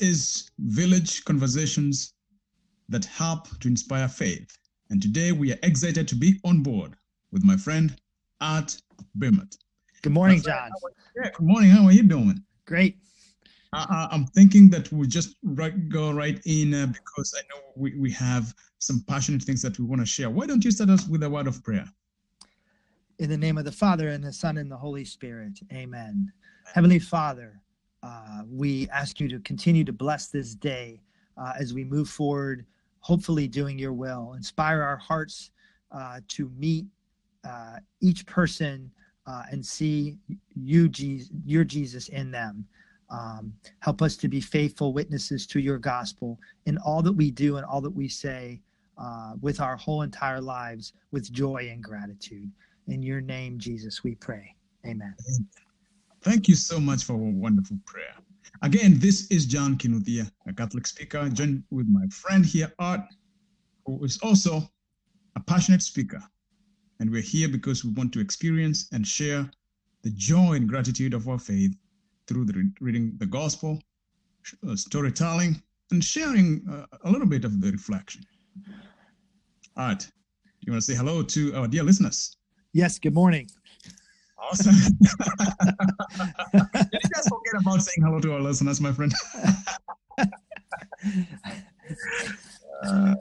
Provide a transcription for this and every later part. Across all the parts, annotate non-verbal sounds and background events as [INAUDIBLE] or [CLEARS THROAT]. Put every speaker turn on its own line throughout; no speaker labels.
Is Village Conversations that help to inspire faith. And today we are excited to be on board with my friend Art Bermott.
Good morning, John.
Good morning. How are you doing?
Great.
I, am thinking that we'll just right, go right in uh, because I know we, we have some passionate things that we want to share. Why don't you start us with a word of prayer?
In the name of the Father, and the Son, and the Holy Spirit. Amen. Heavenly Father, uh, we ask you to continue to bless this day uh, as we move forward, hopefully doing your will. Inspire our hearts uh, to meet uh, each person uh, and see you, Jesus, your Jesus in them. Um, help us to be faithful witnesses to your gospel in all that we do and all that we say with our whole entire lives with joy and gratitude. In your name, Jesus, we pray. Amen.
Thank you so much for a wonderful prayer. Again, this is John Kinuthia, a Catholic speaker, joined with my friend here, Art, who is also a passionate speaker. And we're here because we want to experience and share the joy and gratitude of our faith through the reading the gospel, uh, storytelling, and sharing uh, a little bit of the reflection. Art, you want to say hello to our dear listeners?
Yes, good morning.
Awesome. [LAUGHS] Did you guys forget about saying hello to our listeners, my friend? [LAUGHS] uh,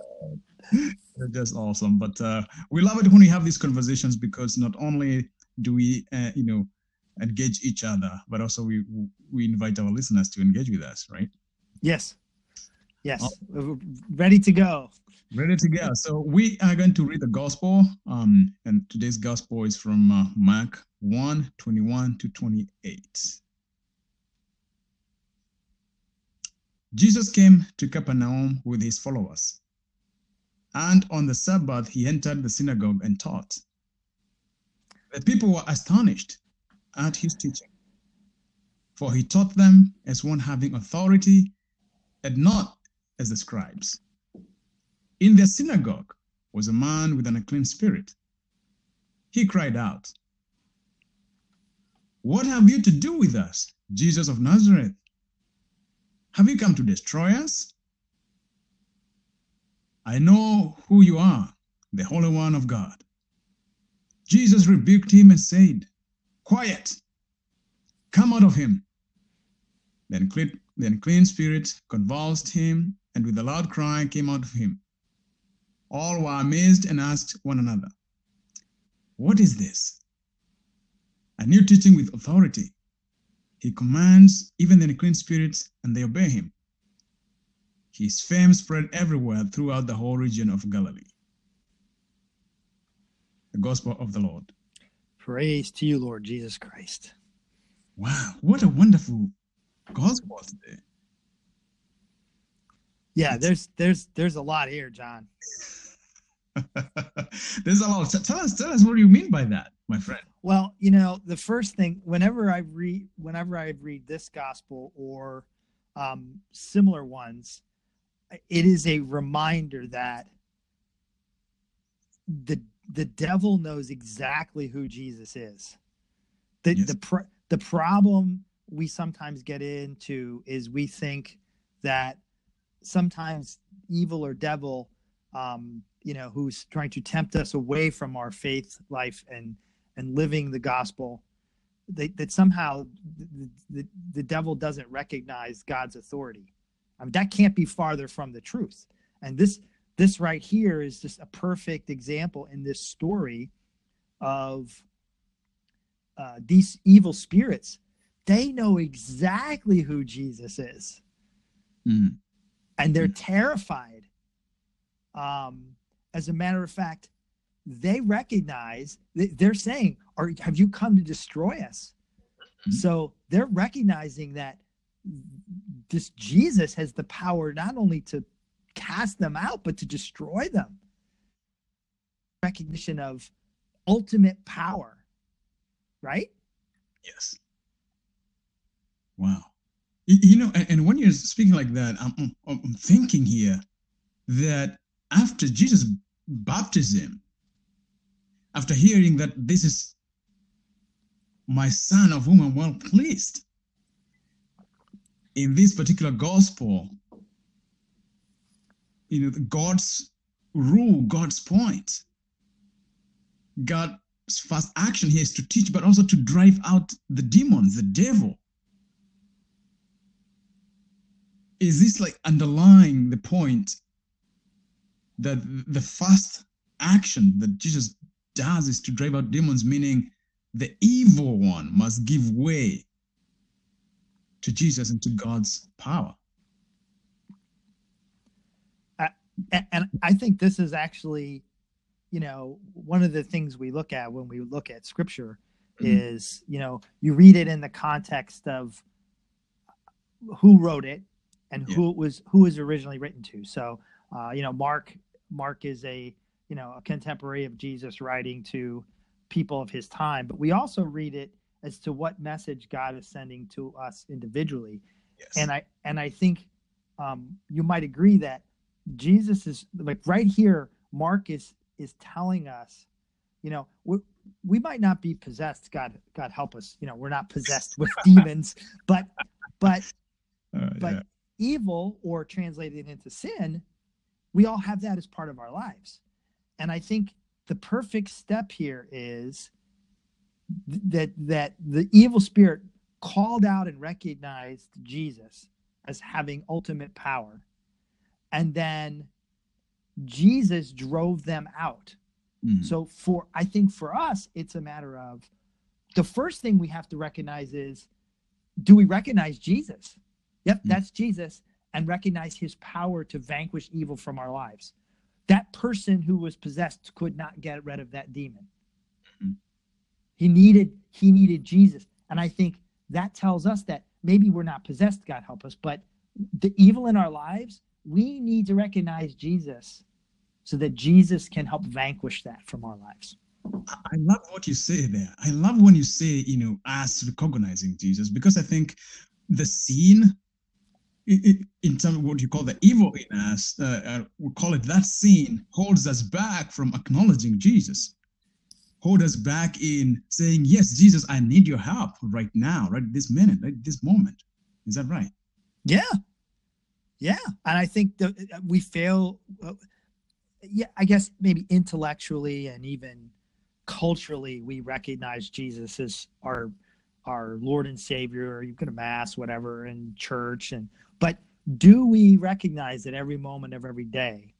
just awesome. But uh, we love it when we have these conversations because not only do we, uh, you know, engage each other, but also we we invite our listeners to engage with us, right?
Yes. Yes. Awesome. Ready to go.
Ready to go. So we are going to read the gospel. Um, and today's gospel is from uh, Mark 1 21 to 28. Jesus came to Capernaum with his followers. And on the Sabbath, he entered the synagogue and taught. The people were astonished at his teaching, for he taught them as one having authority and not as the scribes. In their synagogue was a man with an unclean spirit. He cried out, What have you to do with us, Jesus of Nazareth? Have you come to destroy us? I know who you are, the Holy One of God. Jesus rebuked him and said, Quiet, come out of him. Then the unclean spirit convulsed him, and with a loud cry came out of him. All were amazed and asked one another, What is this? A new teaching with authority. He commands even the unclean spirits, and they obey him. His fame spread everywhere throughout the whole region of Galilee. The Gospel of the Lord.
Praise to you, Lord Jesus Christ.
Wow, what a wonderful gospel today.
Yeah, there's there's there's a lot here, John. [LAUGHS]
there's a lot. Tell us, tell us what do you mean by that, my friend?
Well, you know, the first thing whenever I read whenever I read this gospel or um, similar ones, it is a reminder that the the devil knows exactly who Jesus is. The yes. the pr- the problem we sometimes get into is we think that sometimes evil or devil um, you know who's trying to tempt us away from our faith life and and living the gospel they, that somehow the, the, the devil doesn't recognize god's authority I mean, that can't be farther from the truth and this this right here is just a perfect example in this story of uh, these evil spirits. They know exactly who Jesus is, mm. and they're terrified. Um, as a matter of fact, they recognize they're saying, "Are have you come to destroy us?" Mm-hmm. So they're recognizing that this Jesus has the power not only to cast them out, but to destroy them. Recognition of ultimate power, right?
Yes. Wow. You know, and, when you're speaking like that, I'm, I'm thinking here that after Jesus' baptism, after hearing that this is my son of whom I'm well pleased, in this particular gospel, you know, God's rule, God's point, God's first action here is to teach, but also to drive out the demons, the devil. Is this like underlying the point that the first action that Jesus does is to drive out demons, meaning the evil one must give way to Jesus and to God's power.
and I think this is actually, you know, one of the things we look at when we look at scripture mm-hmm. is, you know, you read it in the context of who wrote it and yeah. who it was who was originally written to. So, uh, you know, Mark Mark is a you know a contemporary of Jesus writing to people of his time, but we also read it as to what message God is sending to us individually. Yes. And I and I think um, you might agree that Jesus is like right here. Mark is is telling us, you know, we, we might not be possessed. God God help us. You know, we're not possessed with [LAUGHS] demons, but but uh, [LAUGHS] but yeah. evil or translated into sin, we all have that as part of our lives. And I think the perfect step here is that that the evil spirit called out and recognized Jesus as having ultimate power. And then Jesus drove them out. Mm-hmm. So for I think for us it's a matter of the first thing we have to recognize is do we recognize Jesus? Yep, mm-hmm. that's Jesus and recognize his power to vanquish evil from our lives. That person who was possessed could not get rid of that demon. Mm-hmm. He needed he needed Jesus. And I think that tells us that maybe we're not possessed, God help us, but the evil in our lives, we need to recognize Jesus so that Jesus can help vanquish that from our lives.
I love what you say there. I love when you say, you know, us recognizing Jesus, because I think the sin, in terms of what you call the evil in us, uh, uh, we call it that sin, holds us back from acknowledging Jesus hold us back in saying, Yes, Jesus, I need your help right now, right this minute, right this moment. Is that right?
Yeah. Yeah. And I think that uh, we fail. Uh, yeah, I guess maybe intellectually and even culturally, we recognize Jesus as our our Lord and Savior. You go to mass, whatever, in church, and but do we recognize that every moment of every day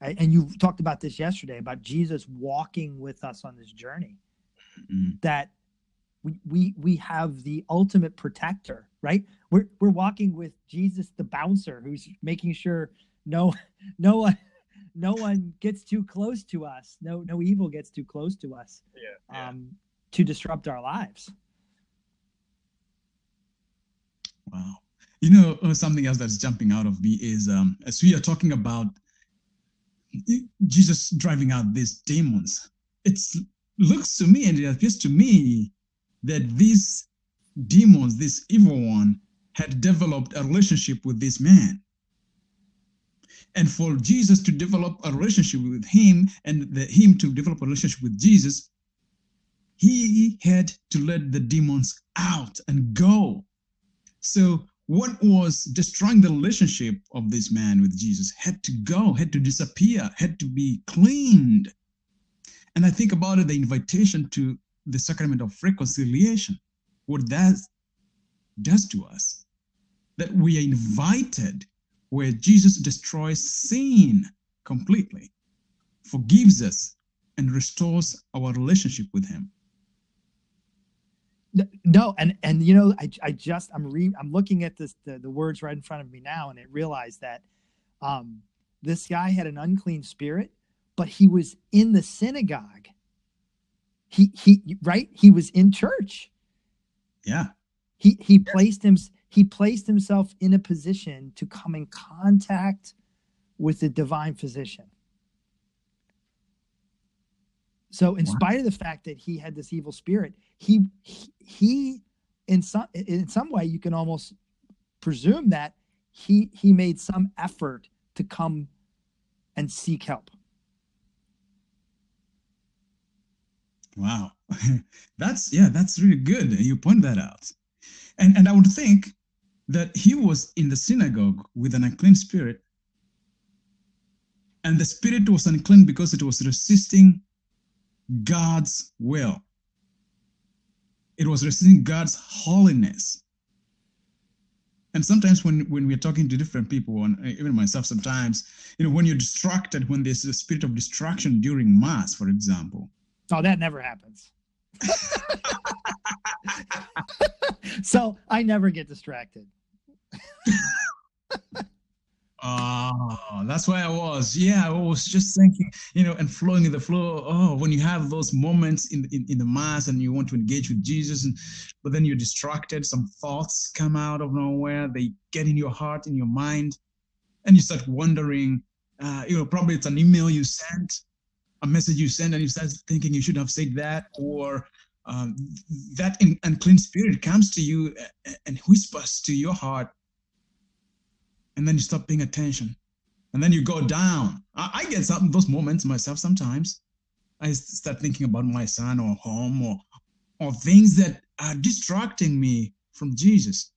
and you talked about this yesterday about Jesus walking with us on this journey. Mm-hmm. That we we we have the ultimate protector, right? We're we're walking with Jesus the bouncer who's making sure no no one no one gets too close to us. No no evil gets too close to us. Yeah. yeah. Um to disrupt our lives.
Wow. You know, uh, something else that's jumping out of me is um, as we are talking about Jesus driving out these demons. It looks to me and it appears to me that these demons, this evil one, had developed a relationship with this man. And for Jesus to develop a relationship with him and the, him to develop a relationship with Jesus, he had to let the demons out and go. So what was destroying the relationship of this man with Jesus had to go, had to disappear, had to be cleaned. And I think about it, the invitation to the sacrament of reconciliation, what that does to us, that we are invited where Jesus destroys sin completely, forgives us, and restores our relationship with him
no and and you know i, I just i'm re i'm looking at this the, the words right in front of me now and it realized that um this guy had an unclean spirit but he was in the synagogue. He he right? He was in church.
Yeah.
He he placed him he placed himself in a position to come in contact with the divine physician so, in wow. spite of the fact that he had this evil spirit, he he in some in some way you can almost presume that he he made some effort to come and seek help.
Wow, [LAUGHS] that's yeah, that's really good. You point that out, and and I would think that he was in the synagogue with an unclean spirit, and the spirit was unclean because it was resisting God's will. It was resisting God's holiness. And sometimes when, when we're talking to different people, and uh, even myself sometimes, you know, when you're distracted, when there's a spirit of distraction during mass, for example.
Oh, that never happens. [LAUGHS] [LAUGHS] so I never get distracted.
Oh, that's why I was. Yeah, I was just thinking, you know, and flowing in the flow. Oh, when you have those moments in, in, in the mass and you want to engage with Jesus, and but then you're distracted, some thoughts come out of nowhere, they get in your heart, in your mind, and you start wondering, uh, you know, probably it's an email you sent, a message you sent, and you start thinking you should have said that, or um, that in, unclean spirit comes to you and whispers to your heart and then you stop paying attention. And then you go down. I, I get some those moments myself sometimes. I start thinking about my son or home or or things that are distracting me from jesus.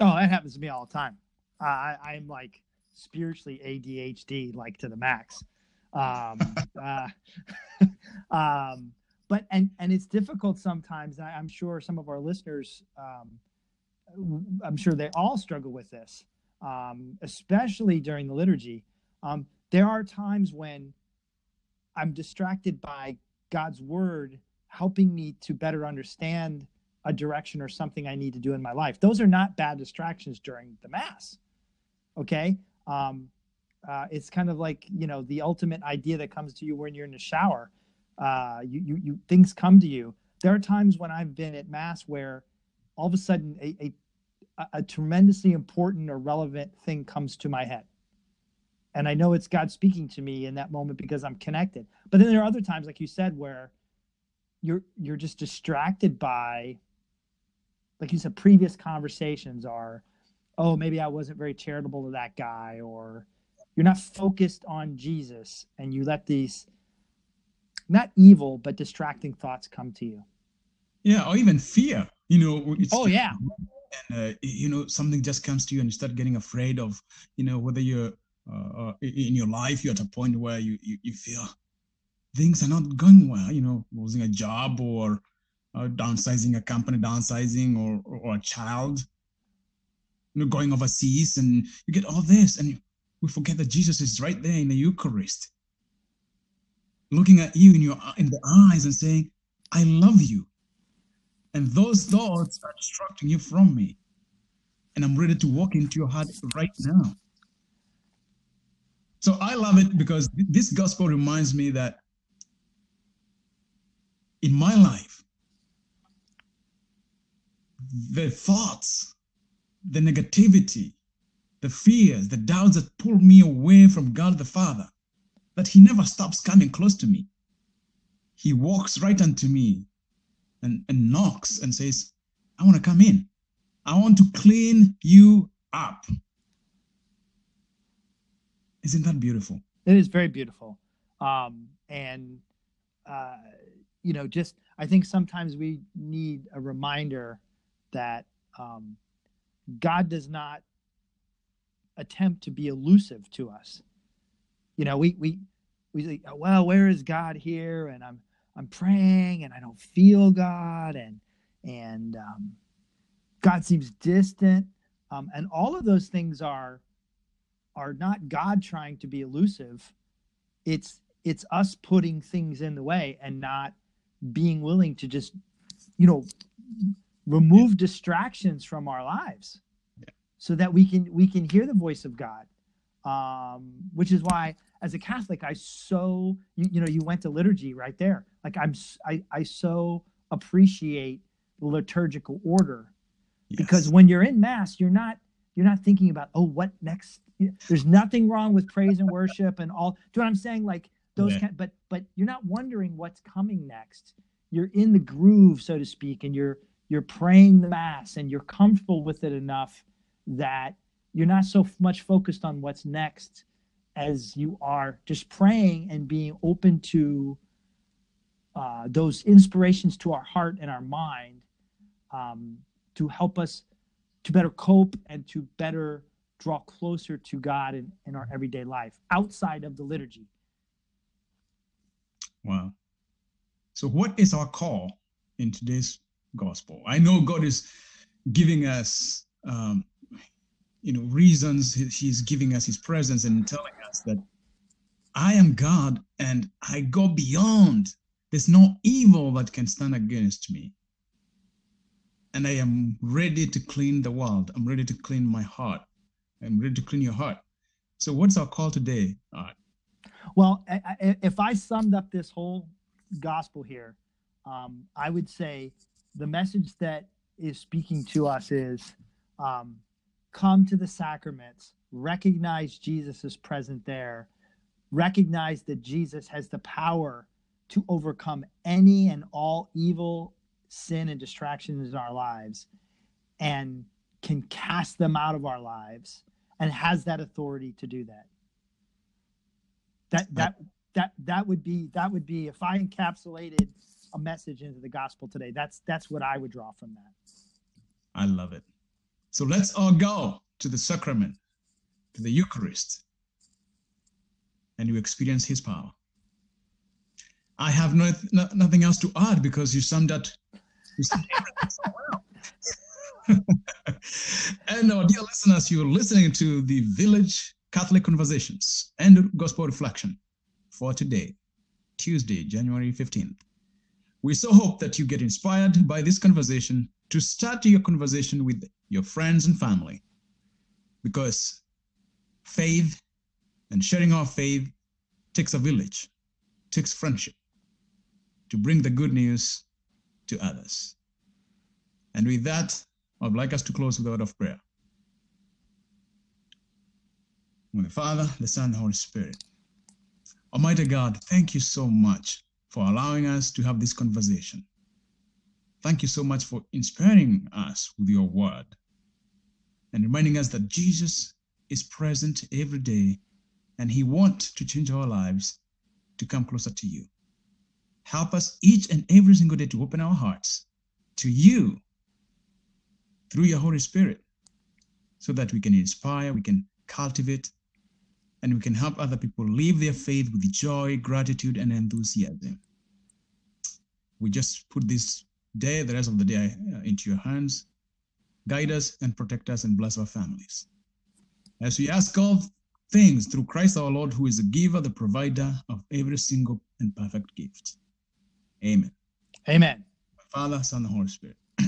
Oh that happens to me all the time. I i'm like spiritually adhd like to the max. Um, [LAUGHS] uh, [LAUGHS] um, but and and it's difficult sometimes. I, i'm sure some of our listeners um, I'm sure they all struggle with this, um, especially during the liturgy. Um, there are times when I'm distracted by God's word helping me to better understand a direction or something I need to do in my life. Those are not bad distractions during the Mass. Okay. Um, uh, it's kind of like, you know, the ultimate idea that comes to you when you're in the shower. Uh, you, you, you, things come to you. There are times when I've been at Mass where all of a sudden a, a, a tremendously important or relevant thing comes to my head. And i know it's god speaking to me in that moment because i'm connected. But then there are other times like you said where you're you're just distracted by like you said previous conversations are oh maybe i wasn't very charitable to that guy or you're not focused on jesus and you let these not evil but distracting thoughts come to you.
Yeah or even fear you know
oh yeah.
And uh, you know something just comes to you and you start getting afraid of you know whether you're uh, uh in your life you're at a point where you, you, you feel things are not going well you know losing a job or uh, downsizing a company downsizing or, or, or a child you know going overseas and you get all this and we forget that jesus is right there in the eucharist looking at you in your in the eyes and saying i love you and those thoughts are distracting you from me. And I'm ready to walk into your heart right now. So I love it because this gospel reminds me that in my life, the thoughts, the negativity, the fears, the doubts that pull me away from God the Father, that He never stops coming close to me. He walks right unto me and, and knocks and says, I want to come in. I want to clean you up. Isn't that beautiful?
It is very beautiful. Um, and, uh, you know, just I think sometimes we need a reminder that um, God does not attempt to be elusive to us. You know, we we we say, well, where is God here? And I'm I'm praying and I don't feel God and and um, God seems distant. Um, and all of those things are are not God trying to be elusive. It's it's us putting things in the way and not being willing to just, you know, remove distractions from our lives so that we can we can hear the voice of God. Um, which is why as a Catholic, I so you, you know you went to liturgy right there. Like I'm I I so appreciate the liturgical order yes. because when you're in mass, you're not you're not thinking about oh what next. There's nothing wrong with praise and worship and all. Do you know what I'm saying? Like those yeah. kind, but but you're not wondering what's coming next. You're in the groove, so to speak, and you're you're praying the mass and you're comfortable with it enough that you're not so much focused on what's next as you are just praying and being open to uh, those inspirations to our heart and our mind um, to help us to better cope and to better draw closer to God in, in our everyday life outside of the liturgy.
Wow. So, what is our call in today's gospel? I know God is giving us, um, you know, reasons. He's giving us His presence and telling us that I am God and I go beyond. There's no evil that can stand against me. And I am ready to clean the world. I'm ready to clean my heart. I'm ready to clean your heart. So, what's our call today?
Well, if I summed up this whole gospel here, um, I would say the message that is speaking to us is um, come to the sacraments, recognize Jesus is present there, recognize that Jesus has the power to overcome any and all evil, sin, and distractions in our lives, and can cast them out of our lives, and has that authority to do that. That that that that would be that would be if I encapsulated a message into the gospel today. That's that's what I would draw from that.
I love it. So let's all go to the sacrament, to the Eucharist, and you experience His power. I have no, no nothing else to add because you summed that. You summed so well. [LAUGHS] and our dear listeners, you're listening to the Village Catholic Conversations and Gospel Reflection for today, Tuesday, January 15th. We so hope that you get inspired by this conversation to start your conversation with your friends and family because faith and sharing our faith takes a village, takes friendship to bring the good news to others. And with that, I'd like us to close with a word of prayer. With the Father, the Son, the Holy Spirit. Almighty God, thank you so much for allowing us to have this conversation. Thank you so much for inspiring us with your word and reminding us that Jesus is present every day and he wants to change our lives to come closer to you. Help us each and every single day to open our hearts to you through your Holy Spirit so that we can inspire, we can cultivate, and we can help other people live their faith with joy, gratitude, and enthusiasm. We just put this day, the rest of the day, uh, into your hands. Guide us and protect us and bless our families. As we ask all things through Christ our Lord, who is the giver, the provider of every single and perfect gift. Amen.
Amen.
Father, Son, and Holy Spirit. [CLEARS THROAT]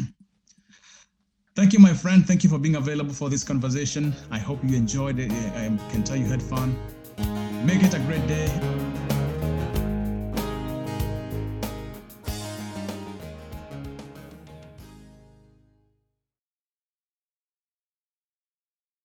Thank you, my friend. Thank you for being available for this conversation. I hope you enjoyed it. I can tell you had fun. Make it a great day.